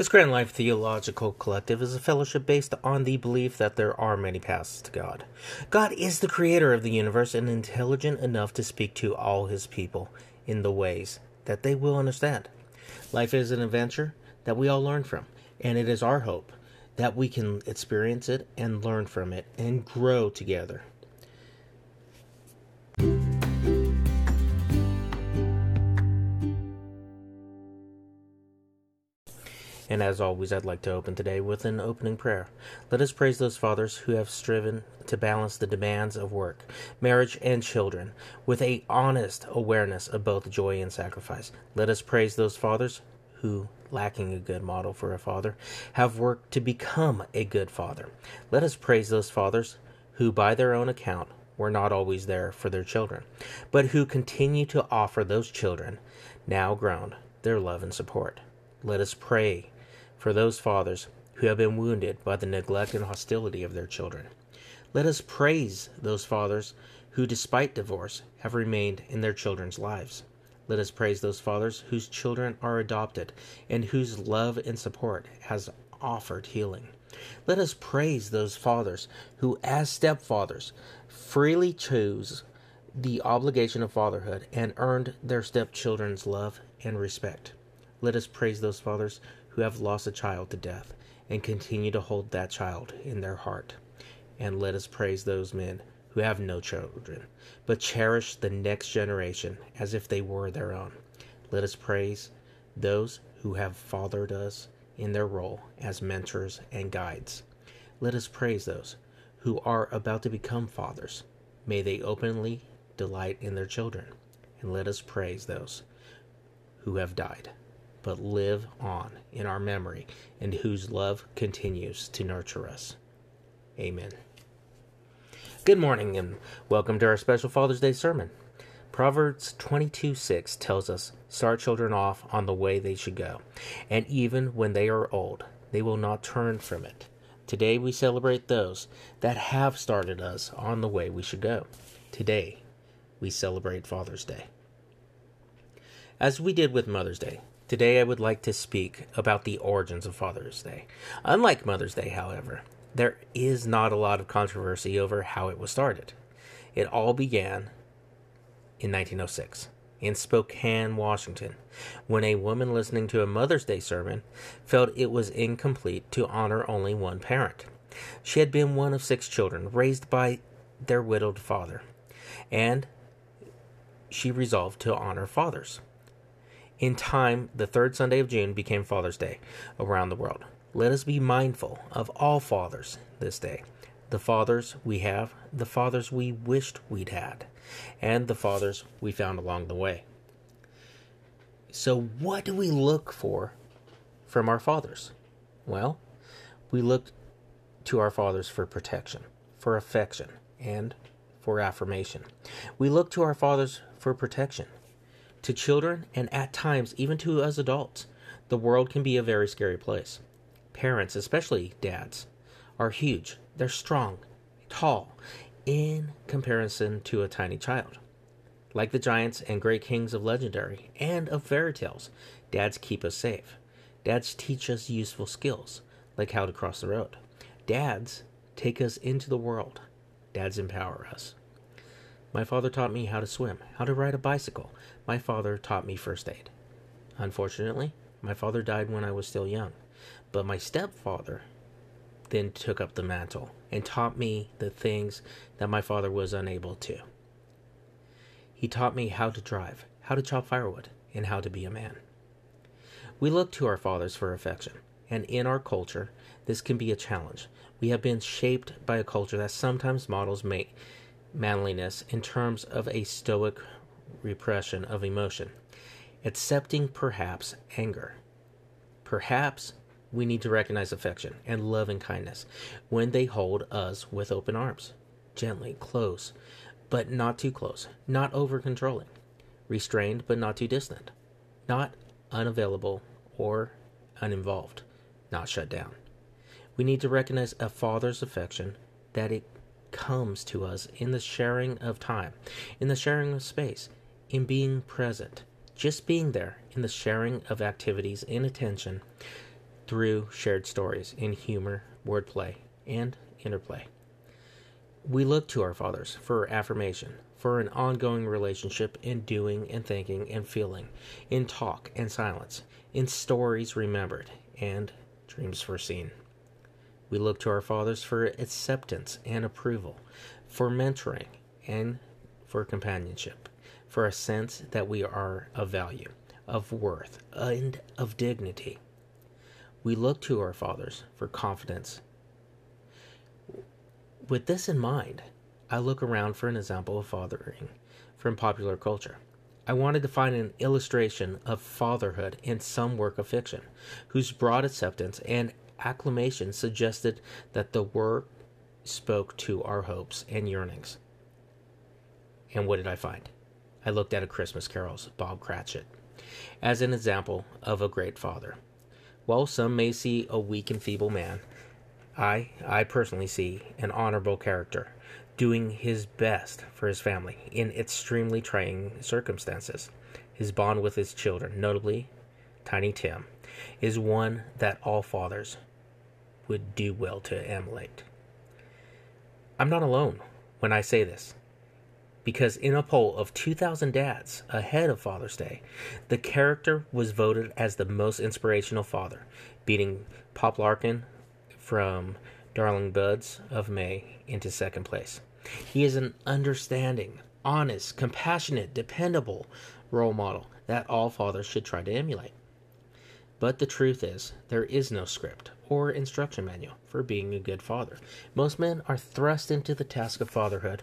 This Grand Life Theological Collective is a fellowship based on the belief that there are many paths to God. God is the creator of the universe and intelligent enough to speak to all his people in the ways that they will understand. Life is an adventure that we all learn from, and it is our hope that we can experience it and learn from it and grow together. And as always, I'd like to open today with an opening prayer. Let us praise those fathers who have striven to balance the demands of work, marriage, and children with a honest awareness of both joy and sacrifice. Let us praise those fathers who, lacking a good model for a father, have worked to become a good father. Let us praise those fathers who, by their own account, were not always there for their children, but who continue to offer those children, now grown, their love and support. Let us pray for those fathers who have been wounded by the neglect and hostility of their children. Let us praise those fathers who, despite divorce, have remained in their children's lives. Let us praise those fathers whose children are adopted and whose love and support has offered healing. Let us praise those fathers who, as stepfathers, freely chose the obligation of fatherhood and earned their stepchildren's love and respect. Let us praise those fathers who have lost a child to death and continue to hold that child in their heart. And let us praise those men who have no children, but cherish the next generation as if they were their own. Let us praise those who have fathered us in their role as mentors and guides. Let us praise those who are about to become fathers. May they openly delight in their children. And let us praise those who have died but live on in our memory and whose love continues to nurture us. Amen. Good morning and welcome to our special Father's Day sermon. Proverbs 22 6 tells us, Start children off on the way they should go, and even when they are old, they will not turn from it. Today we celebrate those that have started us on the way we should go. Today we celebrate Father's Day. As we did with Mother's Day, Today I would like to speak about the origins of Father's Day. Unlike Mother's Day, however, there is not a lot of controversy over how it was started. It all began in 1906 in Spokane, Washington, when a woman listening to a Mother's Day sermon felt it was incomplete to honor only one parent. She had been one of six children raised by their widowed father, and she resolved to honor fathers. In time, the third Sunday of June became Father's Day around the world. Let us be mindful of all fathers this day. The fathers we have, the fathers we wished we'd had, and the fathers we found along the way. So, what do we look for from our fathers? Well, we look to our fathers for protection, for affection, and for affirmation. We look to our fathers for protection to children, and at times even to us adults, the world can be a very scary place. Parents, especially dads, are huge. They're strong, tall, in comparison to a tiny child. Like the giants and great kings of legendary and of fairy tales, dads keep us safe. Dads teach us useful skills, like how to cross the road. Dads take us into the world. Dads empower us. My father taught me how to swim, how to ride a bicycle. My father taught me first aid. Unfortunately, my father died when I was still young, but my stepfather then took up the mantle and taught me the things that my father was unable to. He taught me how to drive, how to chop firewood, and how to be a man. We look to our fathers for affection, and in our culture, this can be a challenge. We have been shaped by a culture that sometimes models make manliness in terms of a stoic repression of emotion, accepting perhaps anger. Perhaps we need to recognize affection and love and kindness when they hold us with open arms, gently, close, but not too close, not over controlling, restrained but not too distant, not unavailable or uninvolved, not shut down. We need to recognize a father's affection that it comes to us in the sharing of time, in the sharing of space, in being present, just being there, in the sharing of activities and attention through shared stories in humor, wordplay, and interplay. We look to our fathers for affirmation, for an ongoing relationship in doing and thinking and feeling, in talk and silence, in stories remembered, and dreams foreseen. We look to our fathers for acceptance and approval, for mentoring and for companionship, for a sense that we are of value, of worth, and of dignity. We look to our fathers for confidence. With this in mind, I look around for an example of fathering from popular culture. I wanted to find an illustration of fatherhood in some work of fiction, whose broad acceptance and acclamation suggested that the work spoke to our hopes and yearnings. And what did I find? I looked at A Christmas Carol's Bob Cratchit as an example of a great father. While some may see a weak and feeble man, I, I personally see an honorable character doing his best for his family in extremely trying circumstances. His bond with his children, notably Tiny Tim, is one that all fathers would do well to emulate. I'm not alone when I say this, because in a poll of 2,000 dads ahead of Father's Day, the character was voted as the most inspirational father, beating Pop Larkin from Darling Buds of May into second place. He is an understanding, honest, compassionate, dependable role model that all fathers should try to emulate. But the truth is, there is no script or instruction manual for being a good father. Most men are thrust into the task of fatherhood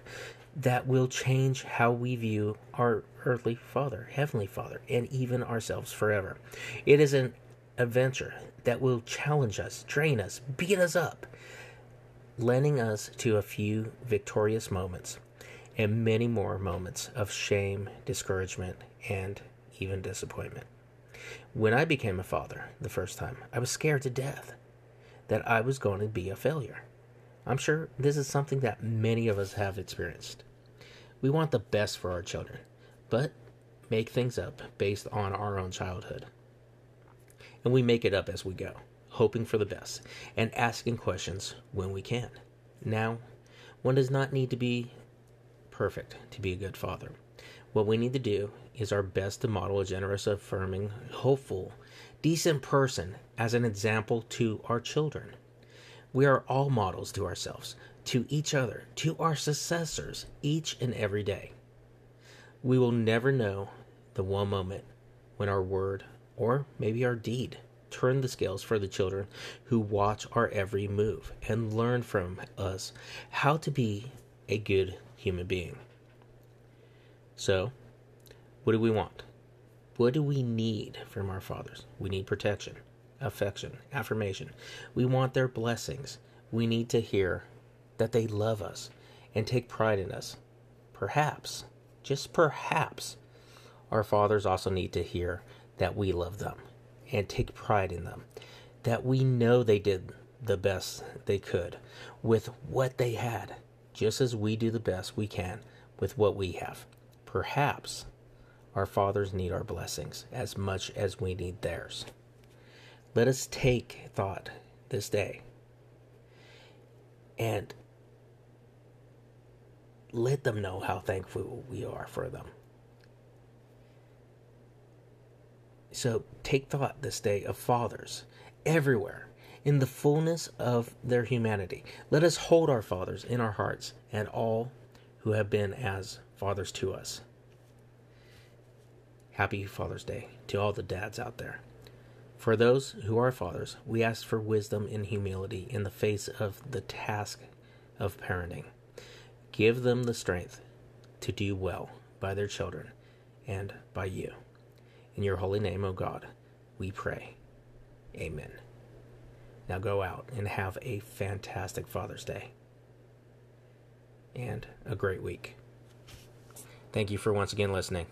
that will change how we view our earthly father, heavenly father, and even ourselves forever. It is an adventure that will challenge us, train us, beat us up, lending us to a few victorious moments and many more moments of shame, discouragement, and even disappointment. When I became a father the first time, I was scared to death that I was going to be a failure. I'm sure this is something that many of us have experienced. We want the best for our children, but make things up based on our own childhood. And we make it up as we go hoping for the best, and asking questions when we can. Now, one does not need to be perfect to be a good father. What we need to do is our best to model a generous, affirming, hopeful, decent person as an example to our children. We are all models to ourselves, to each other, to our successors, each and every day. We will never know the one moment when our word, or maybe our deed, turn the scales for the children who watch our every move and learn from us how to be a good human being. So, what do we want? What do we need from our fathers? We need protection, affection, affirmation. We want their blessings. We need to hear that they love us and take pride in us. Perhaps, just perhaps, our fathers also need to hear that we love them and take pride in them. That we know they did the best they could with what they had, just as we do the best we can with what we have. Perhaps our fathers need our blessings as much as we need theirs. Let us take thought this day and let them know how thankful we are for them. So take thought this day of fathers everywhere in the fullness of their humanity. Let us hold our fathers in our hearts and all who have been as fathers to us. Happy Father's Day to all the dads out there. For those who are fathers, we ask for wisdom and humility in the face of the task of parenting. Give them the strength to do well by their children and by you. In your holy name, O God, we pray. Amen. Now go out and have a fantastic Father's Day and a great week. Thank you for once again listening.